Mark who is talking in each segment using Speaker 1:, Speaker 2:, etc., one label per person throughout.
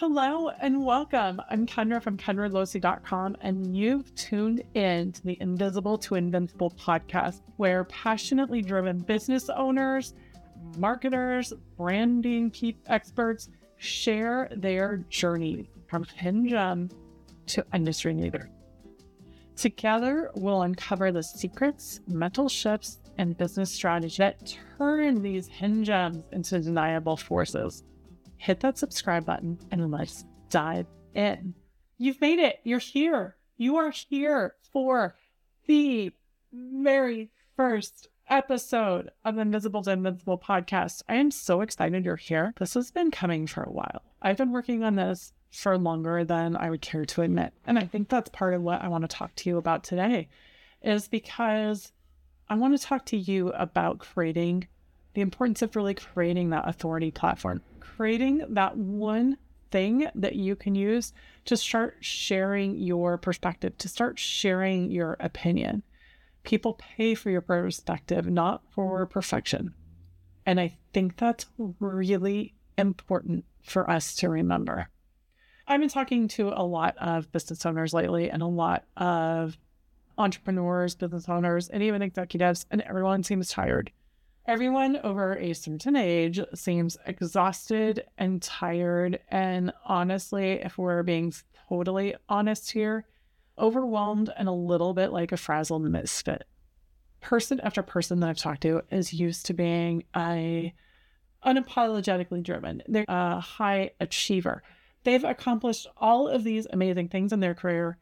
Speaker 1: Hello and welcome. I'm Kendra from KendraLosee.com, and you've tuned in to the Invisible to Invincible podcast, where passionately driven business owners, marketers, branding experts share their journey from hidden to industry leader. Together, we'll uncover the secrets, mental shifts, and business strategy that turn these hidden into deniable forces hit that subscribe button and let's dive in. You've made it. You're here. You are here for the very first episode of the Invisible to Invincible podcast. I am so excited you're here. This has been coming for a while. I've been working on this for longer than I would care to admit. And I think that's part of what I want to talk to you about today is because I want to talk to you about creating the importance of really creating that authority platform creating that one thing that you can use to start sharing your perspective, to start sharing your opinion. People pay for your perspective, not for perfection. And I think that's really important for us to remember. I've been talking to a lot of business owners lately and a lot of entrepreneurs, business owners, and even executives, and everyone seems tired. Everyone over a certain age seems exhausted and tired. And honestly, if we're being totally honest here, overwhelmed and a little bit like a frazzled misfit. Person after person that I've talked to is used to being a unapologetically driven. They're a high achiever. They've accomplished all of these amazing things in their career,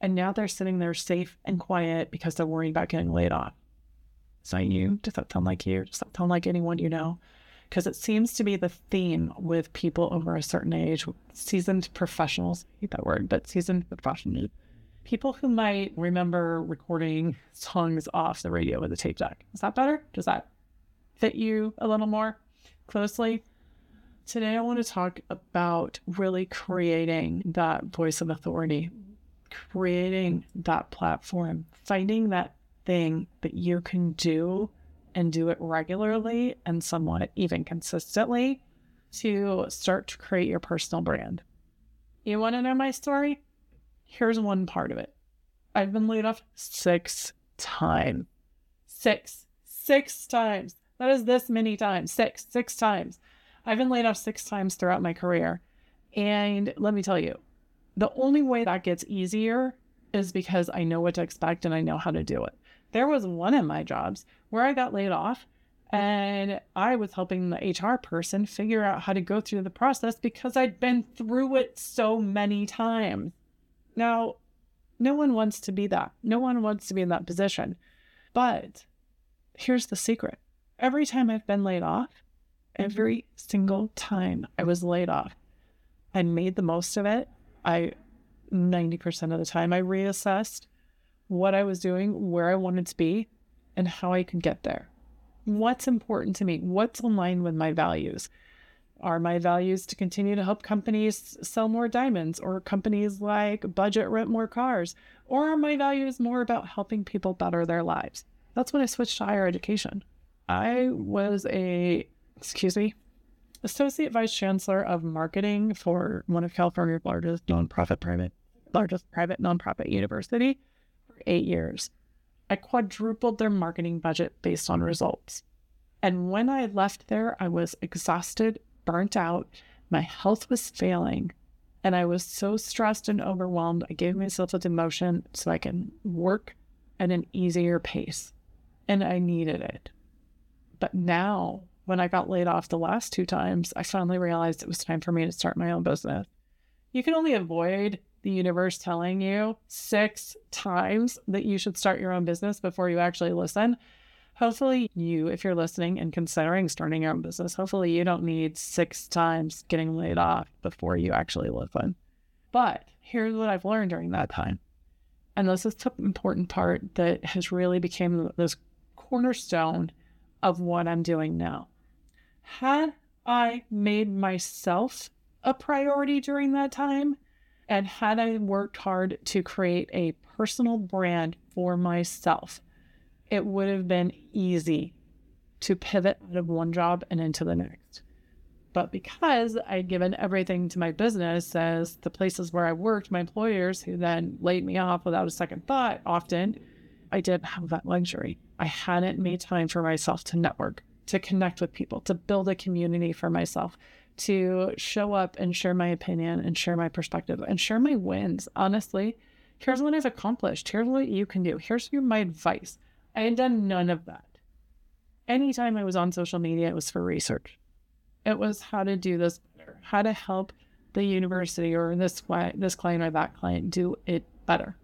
Speaker 1: and now they're sitting there safe and quiet because they're worried about getting laid off. Is that you? Does that sound like you? Does that sound like anyone you know? Because it seems to be the theme with people over a certain age, seasoned professionals, I hate that word, but seasoned professionals. People who might remember recording songs off the radio with a tape deck. Is that better? Does that fit you a little more closely? Today, I want to talk about really creating that voice of authority, creating that platform, finding that thing that you can do and do it regularly and somewhat even consistently to start to create your personal brand. You want to know my story? Here's one part of it. I've been laid off six times. Six. Six times. That is this many times. Six. Six times. I've been laid off six times throughout my career. And let me tell you, the only way that gets easier is because I know what to expect and I know how to do it. There was one of my jobs where I got laid off and I was helping the HR person figure out how to go through the process because I'd been through it so many times. Now, no one wants to be that. No one wants to be in that position. But here's the secret every time I've been laid off, mm-hmm. every single time I was laid off, I made the most of it. I 90% of the time I reassessed what I was doing, where I wanted to be, and how I could get there. What's important to me? What's aligned with my values? Are my values to continue to help companies sell more diamonds or companies like budget rent more cars? Or are my values more about helping people better their lives? That's when I switched to higher education. I was a, excuse me, associate vice chancellor of marketing for one of California's largest nonprofit private, largest private nonprofit university eight years. I quadrupled their marketing budget based on results. And when I left there, I was exhausted, burnt out, my health was failing, and I was so stressed and overwhelmed. I gave myself a demotion so I can work at an easier pace, and I needed it. But now, when I got laid off the last two times, I finally realized it was time for me to start my own business. You can only avoid the universe telling you six times that you should start your own business before you actually listen. Hopefully, you, if you're listening and considering starting your own business, hopefully you don't need six times getting laid off before you actually listen. But here's what I've learned during that time. And this is the important part that has really become this cornerstone of what I'm doing now. Had I made myself a priority during that time, and had I worked hard to create a personal brand for myself, it would have been easy to pivot out of one job and into the next. But because I'd given everything to my business as the places where I worked, my employers who then laid me off without a second thought often, I didn't have that luxury. I hadn't made time for myself to network, to connect with people, to build a community for myself, to show up and share my opinion and share my perspective and share my wins. Honestly, here's what I've accomplished. Here's what you can do. Here's my advice. I had done none of that. Anytime I was on social media, it was for research. It was how to do this better, how to help the university or this this client or that client do it better.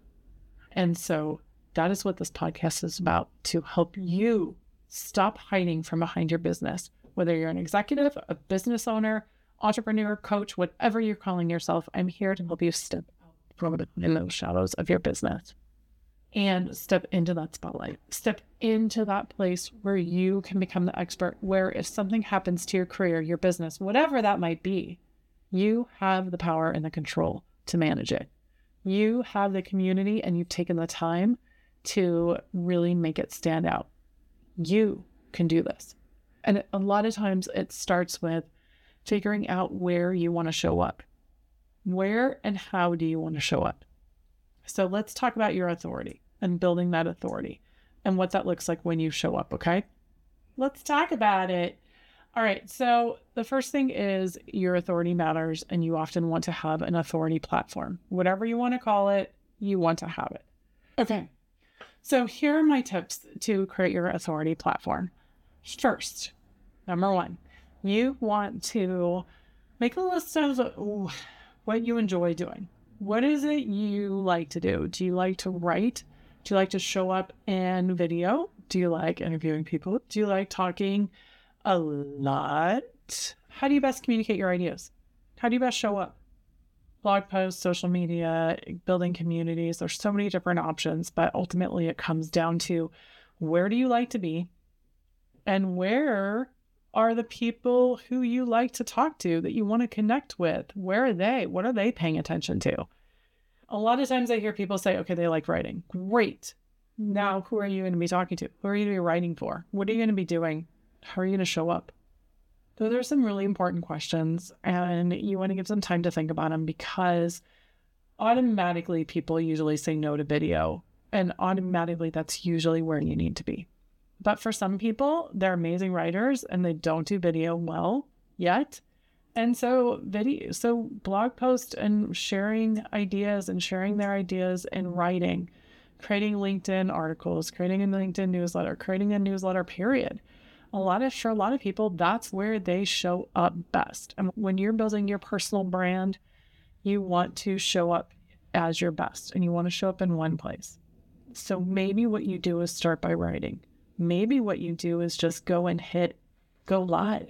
Speaker 1: And so that is what this podcast is about to help you stop hiding from behind your business, whether you're an executive, a business owner, entrepreneur, coach, whatever you're calling yourself. I'm here to help you step out from in those shadows of your business and step into that spotlight. Step into that place where you can become the expert, where if something happens to your career, your business, whatever that might be, you have the power and the control to manage it. You have the community and you've taken the time to really make it stand out. You can do this. And a lot of times it starts with figuring out where you want to show up. Where and how do you want to show up? So let's talk about your authority and building that authority and what that looks like when you show up, okay? Let's talk about it. All right, so the first thing is your authority matters, and you often want to have an authority platform. Whatever you want to call it, you want to have it. Okay, so here are my tips to create your authority platform. First, number one, you want to make a list of ooh, what you enjoy doing. What is it you like to do? Do you like to write? Do you like to show up in video? Do you like interviewing people? Do you like talking a lot? How do you best communicate your ideas? How do you best show up? blog posts, social media, building communities. There's so many different options, but ultimately it comes down to where do you like to be and where are the people who you like to talk to that you want to connect with? Where are they? What are they paying attention to? A lot of times I hear people say, okay, they like writing. Great. Now, who are you going to be talking to? Who are you going to be writing for? What are you going to be doing? How are you going to show up? Those are some really important questions, and you want to give some time to think about them because automatically people usually say no to video, and automatically that's usually where you need to be. But for some people, they're amazing writers and they don't do video well yet. And so video so blog post and sharing ideas and sharing their ideas in writing, creating LinkedIn articles, creating a LinkedIn newsletter, creating a newsletter period. A lot of for a lot of people that's where they show up best. And when you're building your personal brand you want to show up as your best and you want to show up in one place. So maybe what you do is start by writing maybe what you do is just go and hit go live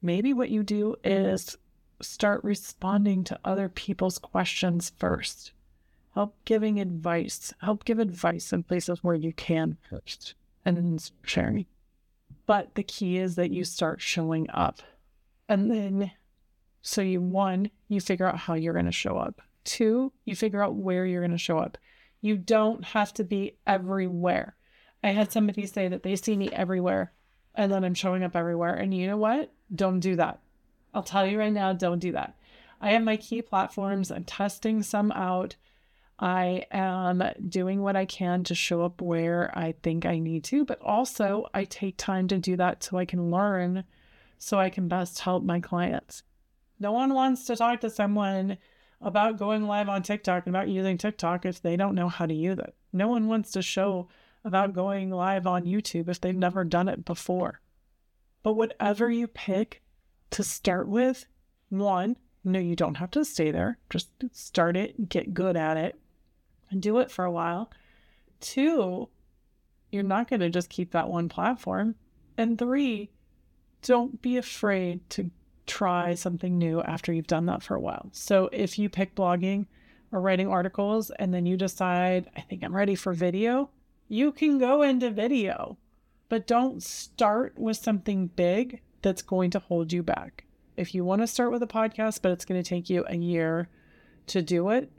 Speaker 1: maybe what you do is start responding to other people's questions first help giving advice help give advice in places where you can first and then sharing but the key is that you start showing up. And then, so you, one, you figure out how you're going to show up. Two, you figure out where you're going to show up. You don't have to be everywhere. I had somebody say that they see me everywhere and then I'm showing up everywhere. And you know what? Don't do that. I'll tell you right now, don't do that. I have my key platforms. I'm testing some out. I am doing what I can to show up where I think I need to, but also I take time to do that so I can learn so I can best help my clients. No one wants to talk to someone about going live on TikTok and about using TikTok if they don't know how to use it. No one wants to show about going live on YouTube if they've never done it before. But whatever you pick to start with, one, no, you don't have to stay there. Just start it, get good at it, and do it for a while. Two, you're not going to just keep that one platform. And three, don't be afraid to try something new after you've done that for a while. So if you pick blogging or writing articles and then you decide, I think I'm ready for video, you can go into video, but don't start with something big that's going to hold you back. If you want to start with a podcast, but it's going to take you a year to do it,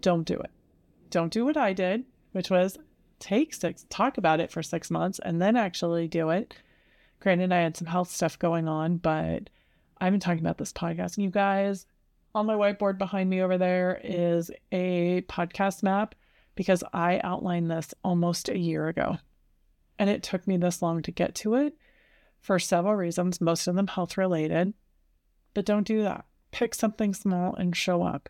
Speaker 1: don't do it don't do what I did, which was take six, talk about it for six months and then actually do it. Granted, I had some health stuff going on, but I've been talking about this podcast. You guys, on my whiteboard behind me over there is a podcast map because I outlined this almost a year ago. And it took me this long to get to it for several reasons, most of them health related. But don't do that. Pick something small and show up.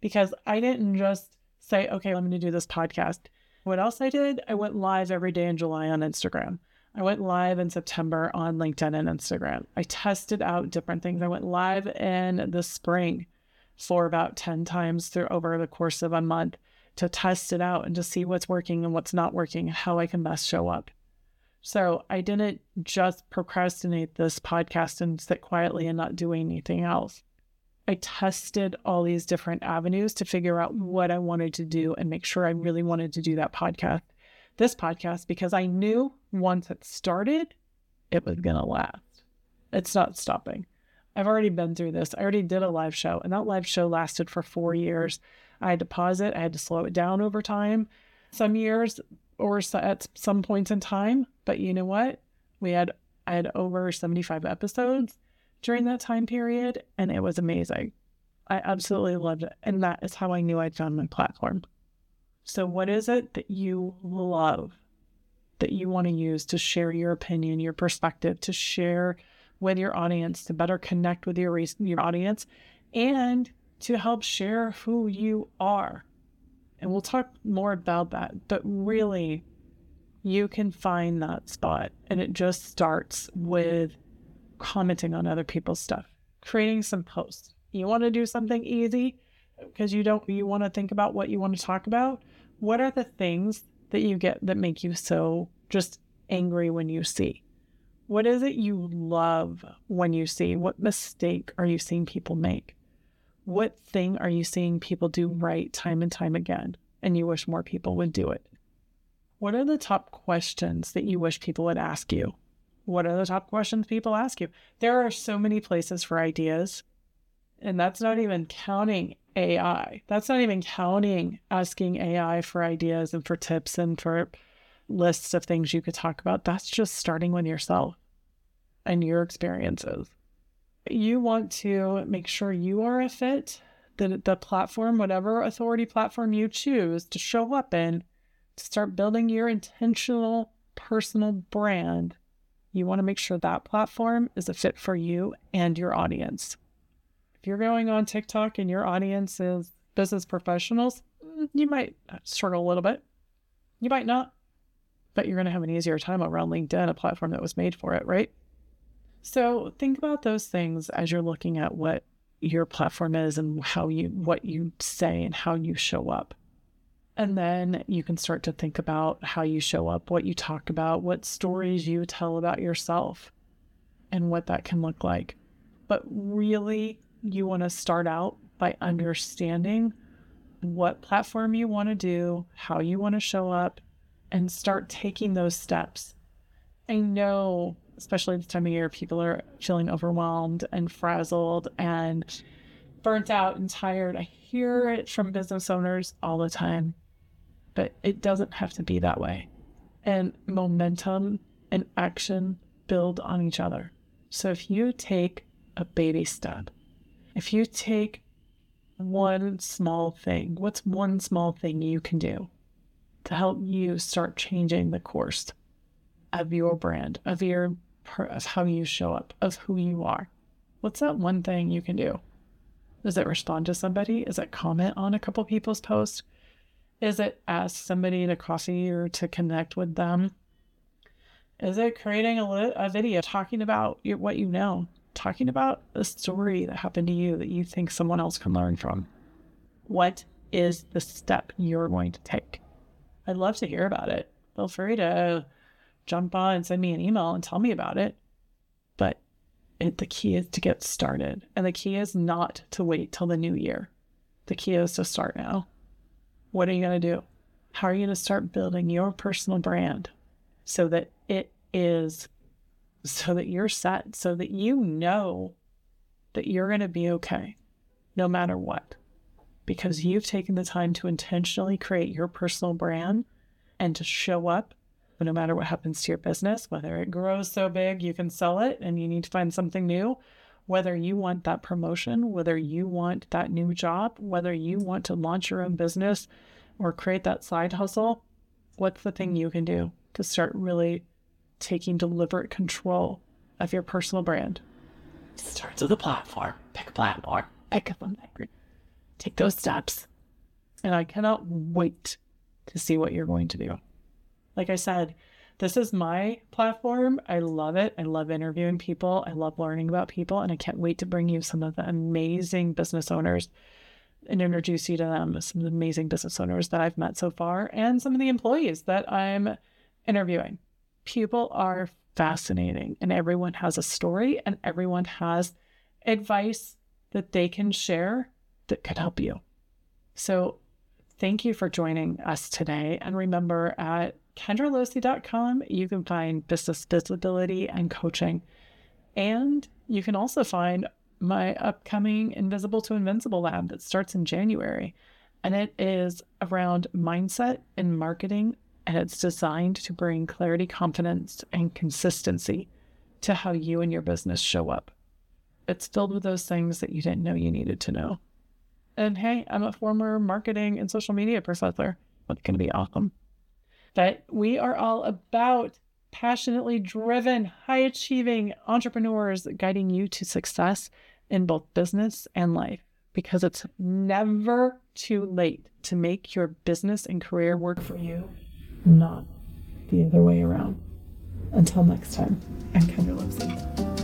Speaker 1: Because I didn't just say, okay, I'm going to do this podcast. What else I did? I went live every day in July on Instagram. I went live in September on LinkedIn and Instagram. I tested out different things. I went live in the spring for about 10 times through over the course of a month to test it out and to see what's working and what's not working, how I can best show up. So I didn't just procrastinate this podcast and sit quietly and not do anything else. I tested all these different avenues to figure out what I wanted to do and make sure I really wanted to do that podcast, this podcast, because I knew once it started, it was going to last. It's not stopping. I've already been through this. I already did a live show, and that live show lasted for four years. I had to pause it, I had to slow it down over time. Some years or at some points in time, but you know what? We had I had over 75 episodes during that time period, and it was amazing. I absolutely loved it. And that is how I knew I'd found my platform. So, what is it that you love that you want to use to share your opinion, your perspective, to share with your audience to better connect with your, your audience and to help share who you are. And we'll talk more about that, but really, you can find that spot. And it just starts with commenting on other people's stuff, creating some posts. You want to do something easy because you don't, you want to think about what you want to talk about. What are the things that you get that make you so just angry when you see? What is it you love when you see? What mistake are you seeing people make? What thing are you seeing people do right time and time again? And you wish more people would do it? What are the top questions that you wish people would ask you? What are the top questions people ask you? There are so many places for ideas. And that's not even counting AI. That's not even counting asking AI for ideas and for tips and for lists of things you could talk about. That's just starting with yourself and your experiences. You want to make sure you are a fit, the, the platform, whatever authority platform you choose to show up in, to start building your intentional personal brand. You want to make sure that platform is a fit for you and your audience. If you're going on TikTok and your audience is business professionals, mm, you might struggle a little bit. You might not, but you're going to have an easier time around LinkedIn, a platform that was made for it, right? So think about those things as you're looking at what your platform is and how you what you say and how you show up. And then you can start to think about how you show up, what you talk about, what stories you tell about yourself, and what that can look like. But really, you want to start out by understanding what platform you want to do, how you want to show up, and start taking those steps. I know especially this time of year, people are feeling overwhelmed and frazzled and burnt out and tired. I hear it from business owners all the time, but it doesn't have to be that way. And momentum and action build on each other. So if you take a baby step, if you take one small thing, what's one small thing you can do to help you start changing the course of your brand, of your of how you show up, of who you are. What's that one thing you can do? Is it respond to somebody? Is it comment on a couple people's posts? Is it ask somebody to coffee or to connect with them? Is it creating a, a video talking about your, what you know, talking about a story that happened to you that you think someone else can learn from? What is the step you're going to take? I'd love to hear about it. Feel free to jump on and send me an email and tell me about it. But it, the key is to get started. And the key is not to wait till the new year. The key is to start now. What are you going to do? How are you going to start building your personal brand so that it is, so that you're set, so that you know that you're going to be okay no matter what? Because you've taken the time to intentionally create your personal brand and to show up no matter what happens to your business, whether it grows so big you can sell it and you need to find something new, whether you want that promotion, whether you want that new job, whether you want to launch your own business or create that side hustle, what's the thing you can do to start really taking deliberate control of your personal brand?
Speaker 2: Starts with a platform. Pick a platform.
Speaker 1: Pick something. Take those steps. And I cannot wait to see what you're going to do. Like I said, this is my platform. I love it. I love interviewing people. I love learning about people. And I can't wait to bring you some of the amazing business owners and introduce you to them, some of the amazing business owners that I've met so far, and some of the employees that I'm interviewing. People are fascinating, and everyone has a story, and everyone has advice that they can share that could help you. So, thank you for joining us today. And remember, at kendralosee.com, you can find business visibility and coaching. And you can also find my upcoming Invisible to Invincible lab that starts in January. And it is around mindset and marketing. And it's designed to bring clarity, confidence, and consistency to how you and your business show up. It's filled with those things that you didn't know you needed to know. And hey, I'm a former marketing and social media professor. It's going to be awesome that we are all about passionately driven, high achieving entrepreneurs guiding you to success in both business and life because it's never too late to make your business and career work for you, not the other way around. Until next time, I'm Kendra Losee.